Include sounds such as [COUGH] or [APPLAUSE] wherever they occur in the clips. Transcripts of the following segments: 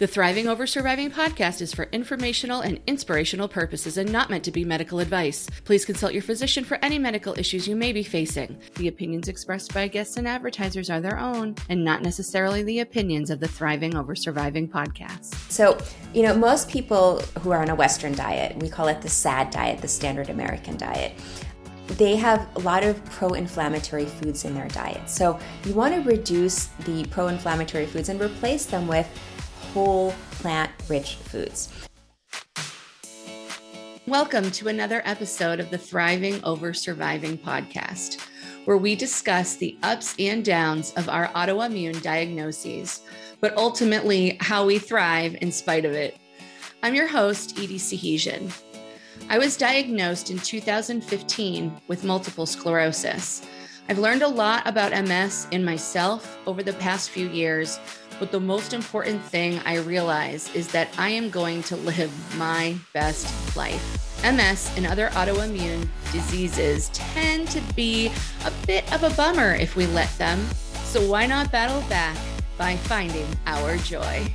The Thriving Over Surviving podcast is for informational and inspirational purposes and not meant to be medical advice. Please consult your physician for any medical issues you may be facing. The opinions expressed by guests and advertisers are their own and not necessarily the opinions of the Thriving Over Surviving podcast. So, you know, most people who are on a Western diet, we call it the SAD diet, the standard American diet they have a lot of pro inflammatory foods in their diet. So you want to reduce the pro inflammatory foods and replace them with whole plant rich foods. Welcome to another episode of the Thriving Over Surviving podcast, where we discuss the ups and downs of our autoimmune diagnoses, but ultimately how we thrive in spite of it. I'm your host, Edie Sahijian. I was diagnosed in 2015 with multiple sclerosis. I've learned a lot about MS in myself over the past few years but the most important thing I realize is that I am going to live my best life. MS and other autoimmune diseases tend to be a bit of a bummer if we let them. So why not battle back by finding our joy?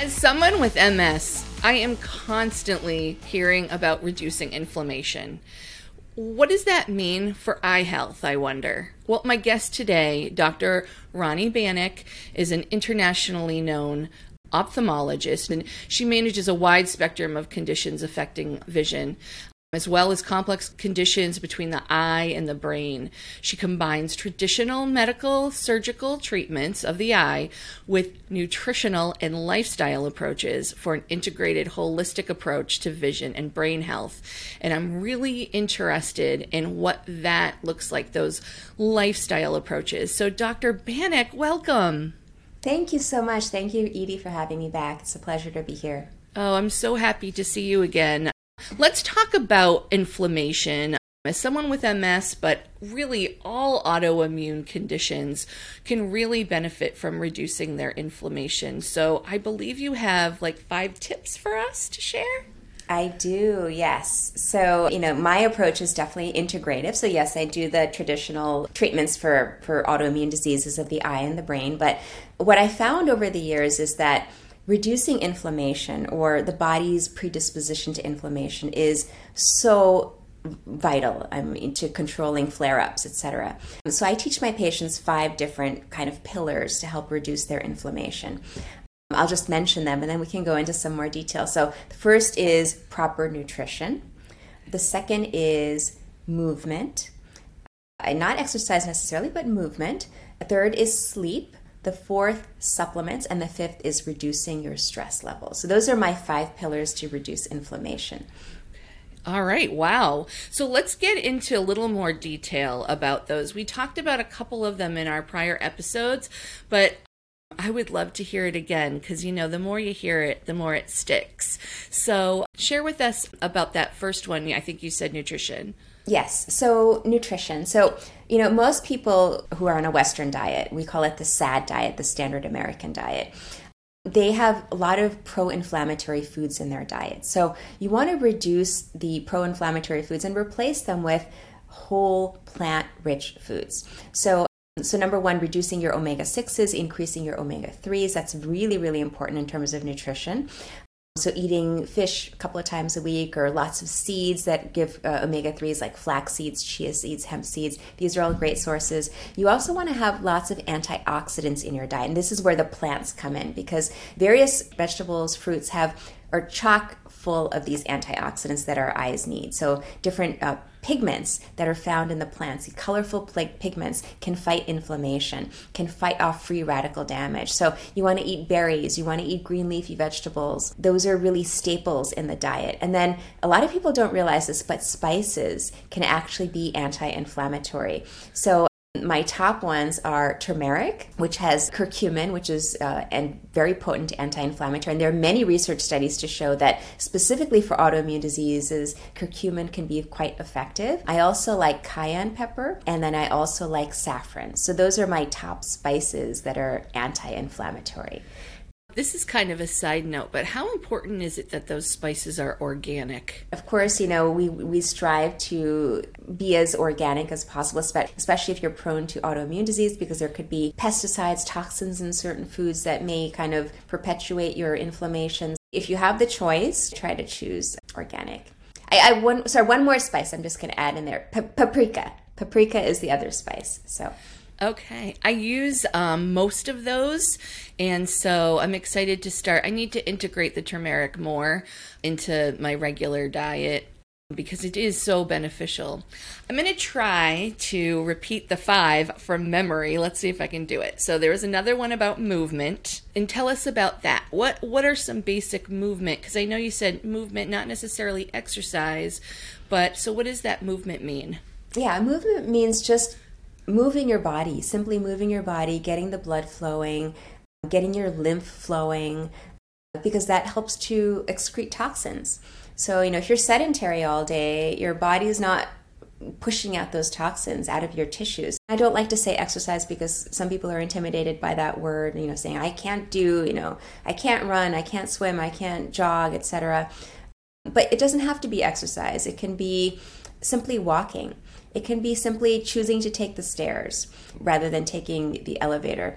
As someone with MS, I am constantly hearing about reducing inflammation. What does that mean for eye health, I wonder? Well, my guest today, Dr. Ronnie Banik, is an internationally known ophthalmologist, and she manages a wide spectrum of conditions affecting vision as well as complex conditions between the eye and the brain. She combines traditional medical surgical treatments of the eye with nutritional and lifestyle approaches for an integrated holistic approach to vision and brain health. And I'm really interested in what that looks like, those lifestyle approaches. So, Dr. Banik, welcome. Thank you so much. Thank you, Edie, for having me back. It's a pleasure to be here. Oh, I'm so happy to see you again. Let's talk about inflammation. As someone with MS, but really all autoimmune conditions can really benefit from reducing their inflammation. So I believe you have like five tips for us to share. I do, yes. So, you know, my approach is definitely integrative. So, yes, I do the traditional treatments for, for autoimmune diseases of the eye and the brain. But what I found over the years is that reducing inflammation or the body's predisposition to inflammation is so vital I mean, to controlling flare-ups etc so i teach my patients five different kind of pillars to help reduce their inflammation. I'll just mention them and then we can go into some more detail. So the first is proper nutrition. The second is movement. Uh, not exercise necessarily but movement. The third is sleep the fourth, supplements. And the fifth is reducing your stress level. So those are my five pillars to reduce inflammation. All right, wow. So let's get into a little more detail about those. We talked about a couple of them in our prior episodes, but I would love to hear it again because you know, the more you hear it, the more it sticks. So, share with us about that first one. I think you said nutrition. Yes. So, nutrition. So, you know, most people who are on a Western diet, we call it the SAD diet, the standard American diet, they have a lot of pro inflammatory foods in their diet. So, you want to reduce the pro inflammatory foods and replace them with whole plant rich foods. So, so, number one, reducing your omega 6s, increasing your omega 3s. That's really, really important in terms of nutrition. So, eating fish a couple of times a week, or lots of seeds that give uh, omega 3s like flax seeds, chia seeds, hemp seeds. These are all great sources. You also want to have lots of antioxidants in your diet. And this is where the plants come in because various vegetables, fruits have are chock full of these antioxidants that our eyes need. So, different uh, pigments that are found in the plants, the colorful pigments, can fight inflammation, can fight off free radical damage. So, you want to eat berries, you want to eat green leafy vegetables. Those are really staples in the diet. And then, a lot of people don't realize this, but spices can actually be anti inflammatory. So, my top ones are turmeric, which has curcumin, which is uh, and very potent anti-inflammatory. And there are many research studies to show that specifically for autoimmune diseases, curcumin can be quite effective. I also like cayenne pepper, and then I also like saffron. So those are my top spices that are anti-inflammatory. This is kind of a side note, but how important is it that those spices are organic? Of course, you know, we, we strive to be as organic as possible, especially if you're prone to autoimmune disease, because there could be pesticides, toxins in certain foods that may kind of perpetuate your inflammation. If you have the choice, try to choose organic. I, I one sorry, one more spice I'm just going to add in there. Pa- paprika. Paprika is the other spice. So Okay. I use um, most of those. And so I'm excited to start. I need to integrate the turmeric more into my regular diet because it is so beneficial. I'm going to try to repeat the five from memory. Let's see if I can do it. So there was another one about movement. And tell us about that. What what are some basic movement because I know you said movement not necessarily exercise, but so what does that movement mean? Yeah, movement means just moving your body, simply moving your body, getting the blood flowing, getting your lymph flowing, because that helps to excrete toxins. So, you know, if you're sedentary all day, your body is not pushing out those toxins out of your tissues. I don't like to say exercise because some people are intimidated by that word, you know, saying I can't do, you know, I can't run, I can't swim, I can't jog, etc. But it doesn't have to be exercise. It can be simply walking. It can be simply choosing to take the stairs rather than taking the elevator.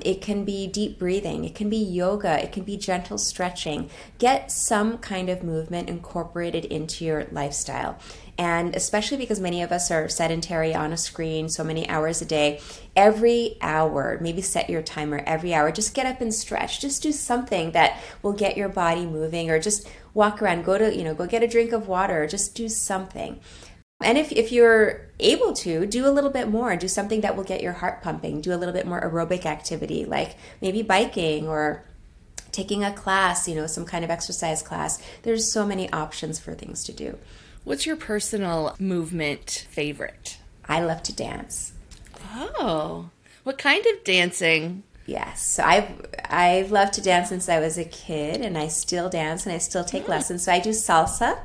It can be deep breathing. It can be yoga. It can be gentle stretching. Get some kind of movement incorporated into your lifestyle. And especially because many of us are sedentary on a screen so many hours a day, every hour, maybe set your timer every hour, just get up and stretch. Just do something that will get your body moving or just walk around, go to, you know, go get a drink of water, just do something. And if, if you're able to, do a little bit more. Do something that will get your heart pumping. Do a little bit more aerobic activity, like maybe biking or taking a class, you know, some kind of exercise class. There's so many options for things to do. What's your personal movement favorite? I love to dance. Oh, what kind of dancing? Yes, so I've I've loved to dance since I was a kid, and I still dance and I still take mm. lessons. So I do salsa,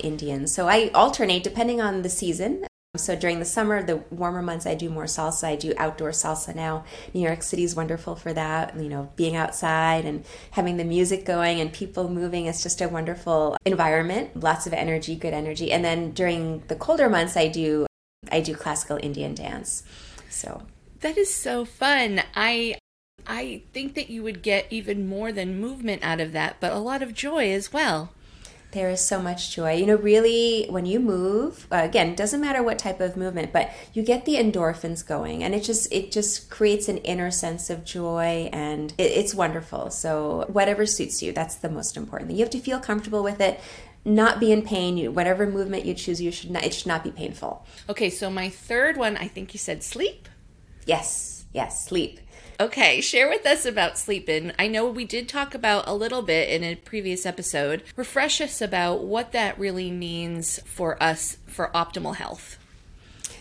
Indian. So I alternate depending on the season. Um, so during the summer, the warmer months, I do more salsa. I do outdoor salsa now. New York City is wonderful for that. You know, being outside and having the music going and people moving. It's just a wonderful environment. Lots of energy, good energy. And then during the colder months, I do I do classical Indian dance. So that is so fun. I I think that you would get even more than movement out of that, but a lot of joy as well. There is so much joy. You know, really, when you move, uh, again, doesn't matter what type of movement, but you get the endorphins going, and it just it just creates an inner sense of joy, and it, it's wonderful. So, whatever suits you, that's the most important thing. You have to feel comfortable with it not be in pain. You, whatever movement you choose, you should not. It should not be painful. Okay, so my third one, I think you said sleep. Yes, yes, sleep. Okay, share with us about sleeping. I know we did talk about a little bit in a previous episode. Refresh us about what that really means for us for optimal health.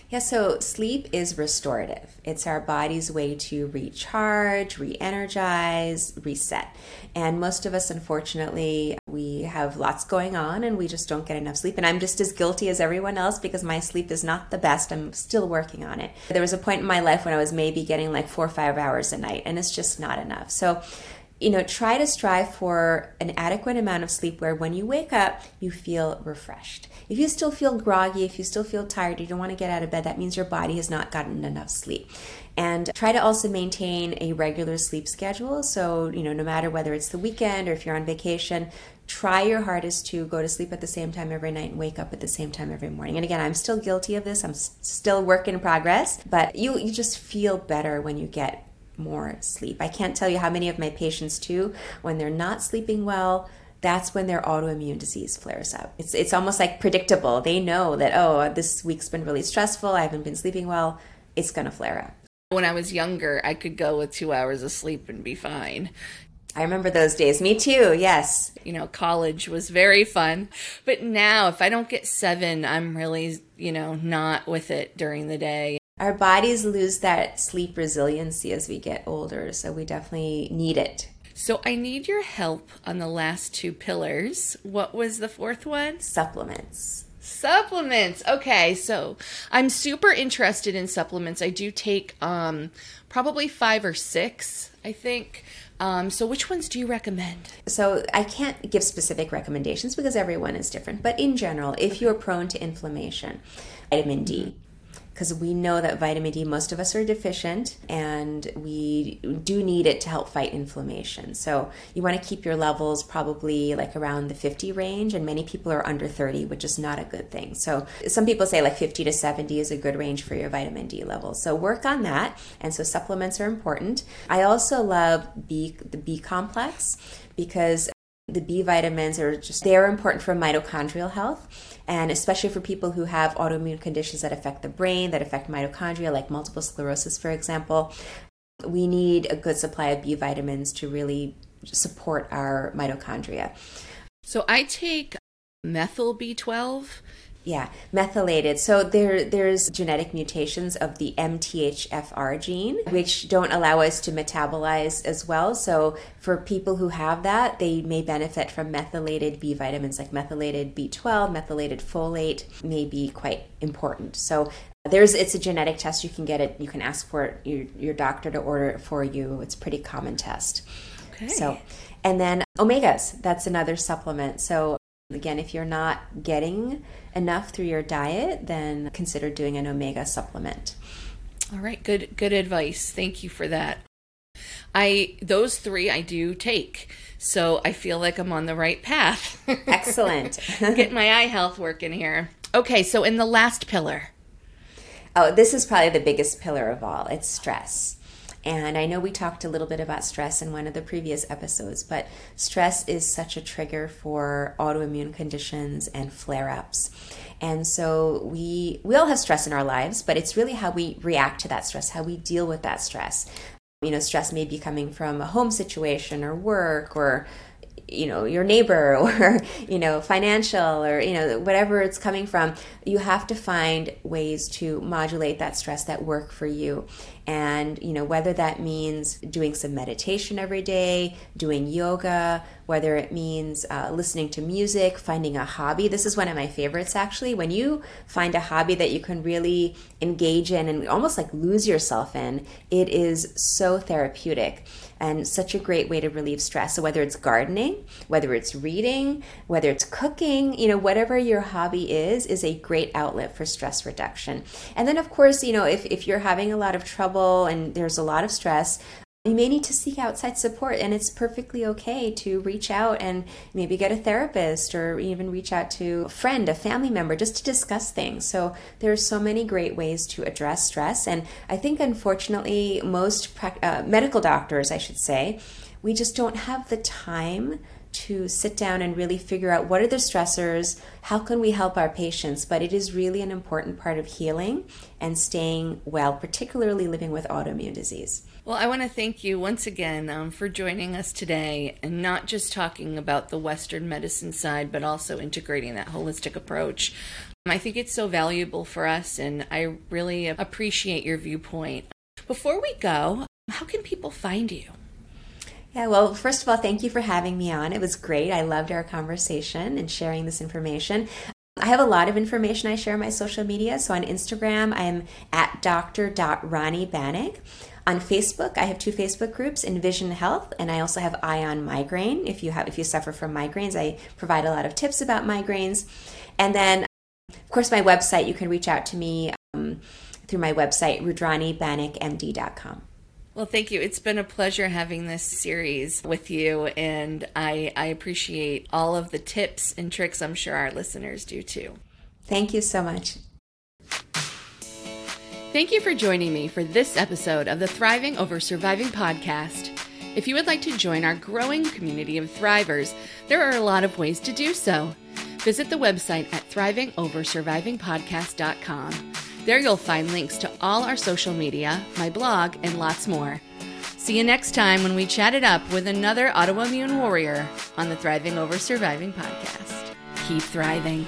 Yeah, so sleep is restorative. It's our body's way to recharge, re energize, reset. And most of us, unfortunately, we have lots going on and we just don't get enough sleep. And I'm just as guilty as everyone else because my sleep is not the best. I'm still working on it. There was a point in my life when I was maybe getting like four or five hours a night, and it's just not enough. So, you know, try to strive for an adequate amount of sleep where when you wake up, you feel refreshed. If you still feel groggy, if you still feel tired, you don't want to get out of bed, that means your body has not gotten enough sleep. And try to also maintain a regular sleep schedule. So, you know, no matter whether it's the weekend or if you're on vacation, try your hardest to go to sleep at the same time every night and wake up at the same time every morning. And again, I'm still guilty of this. I'm still work in progress, but you you just feel better when you get more sleep. I can't tell you how many of my patients, too, when they're not sleeping well, that's when their autoimmune disease flares up. It's, it's almost like predictable. They know that, oh, this week's been really stressful, I haven't been sleeping well, it's going to flare up. When I was younger, I could go with two hours of sleep and be fine. I remember those days. Me too, yes. You know, college was very fun. But now, if I don't get seven, I'm really, you know, not with it during the day. Our bodies lose that sleep resiliency as we get older, so we definitely need it. So I need your help on the last two pillars. What was the fourth one? Supplements. Supplements. Okay, so I'm super interested in supplements. I do take um, probably five or six, I think. Um, so, which ones do you recommend? So, I can't give specific recommendations because everyone is different. But in general, if you're prone to inflammation, vitamin D, because we know that vitamin D, most of us are deficient, and we do need it to help fight inflammation. So you want to keep your levels probably like around the 50 range, and many people are under 30, which is not a good thing. So some people say like 50 to 70 is a good range for your vitamin D levels. So work on that. And so supplements are important. I also love B, the B complex because the B vitamins are just they're important for mitochondrial health and especially for people who have autoimmune conditions that affect the brain, that affect mitochondria, like multiple sclerosis, for example. We need a good supply of B vitamins to really support our mitochondria. So I take methyl B12 yeah, methylated. So there there's genetic mutations of the MTHFR gene which don't allow us to metabolize as well. So for people who have that, they may benefit from methylated B vitamins like methylated B12, methylated folate may be quite important. So there's it's a genetic test you can get it you can ask for it your, your doctor to order it for you it's a pretty common test okay so and then omegas that's another supplement so Again, if you're not getting enough through your diet, then consider doing an omega supplement. All right, good good advice. Thank you for that. I those 3 I do take. So I feel like I'm on the right path. [LAUGHS] Excellent. Get my eye health working here. Okay, so in the last pillar. Oh, this is probably the biggest pillar of all. It's stress. And I know we talked a little bit about stress in one of the previous episodes, but stress is such a trigger for autoimmune conditions and flare ups. And so we we all have stress in our lives, but it's really how we react to that stress, how we deal with that stress. You know, stress may be coming from a home situation or work or you know your neighbor [LAUGHS] or you know financial or you know whatever it's coming from you have to find ways to modulate that stress that work for you and you know whether that means doing some meditation every day doing yoga whether it means uh, listening to music finding a hobby this is one of my favorites actually when you find a hobby that you can really engage in and almost like lose yourself in it is so therapeutic and such a great way to relieve stress. So whether it's gardening, whether it's reading, whether it's cooking, you know, whatever your hobby is, is a great outlet for stress reduction. And then of course, you know, if, if you're having a lot of trouble and there's a lot of stress, you may need to seek outside support and it's perfectly okay to reach out and maybe get a therapist or even reach out to a friend a family member just to discuss things. So there's so many great ways to address stress and i think unfortunately most uh, medical doctors i should say we just don't have the time to sit down and really figure out what are the stressors, how can we help our patients. But it is really an important part of healing and staying well, particularly living with autoimmune disease. Well, I want to thank you once again um, for joining us today and not just talking about the Western medicine side, but also integrating that holistic approach. I think it's so valuable for us, and I really appreciate your viewpoint. Before we go, how can people find you? Yeah, well, first of all, thank you for having me on. It was great. I loved our conversation and sharing this information. I have a lot of information I share on my social media. So on Instagram, I'm at dr.ronnie on Facebook, I have two Facebook groups, Envision Health, and I also have Eye on Migraine. If you have, if you suffer from migraines, I provide a lot of tips about migraines. And then, of course, my website. You can reach out to me um, through my website, rudranibanikmd.com. Well, thank you. It's been a pleasure having this series with you, and I, I appreciate all of the tips and tricks. I'm sure our listeners do too. Thank you so much. Thank you for joining me for this episode of the Thriving Over Surviving podcast. If you would like to join our growing community of thrivers, there are a lot of ways to do so. Visit the website at thrivingoversurvivingpodcast.com. There you'll find links to all our social media, my blog, and lots more. See you next time when we chat it up with another autoimmune warrior on the Thriving Over Surviving podcast. Keep thriving.